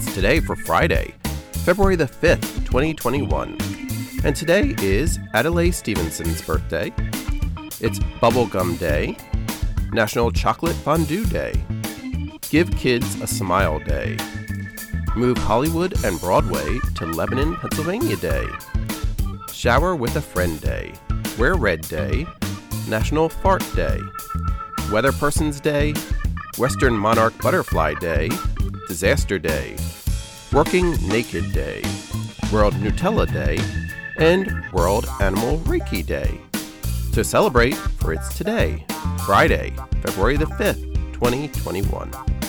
today for Friday, February the 5th, 2021. And today is Adlai Stevenson's birthday. It's Bubblegum Day, National Chocolate Fondue Day, Give Kids a Smile Day, Move Hollywood and Broadway to Lebanon, Pennsylvania Day, Shower with a Friend Day, Wear Red Day, National Fart Day, Weather Person's Day, Western Monarch Butterfly Day, Disaster Day, Working Naked Day, World Nutella Day, and World Animal Reiki Day. To celebrate, for it's today, Friday, February the 5th, 2021.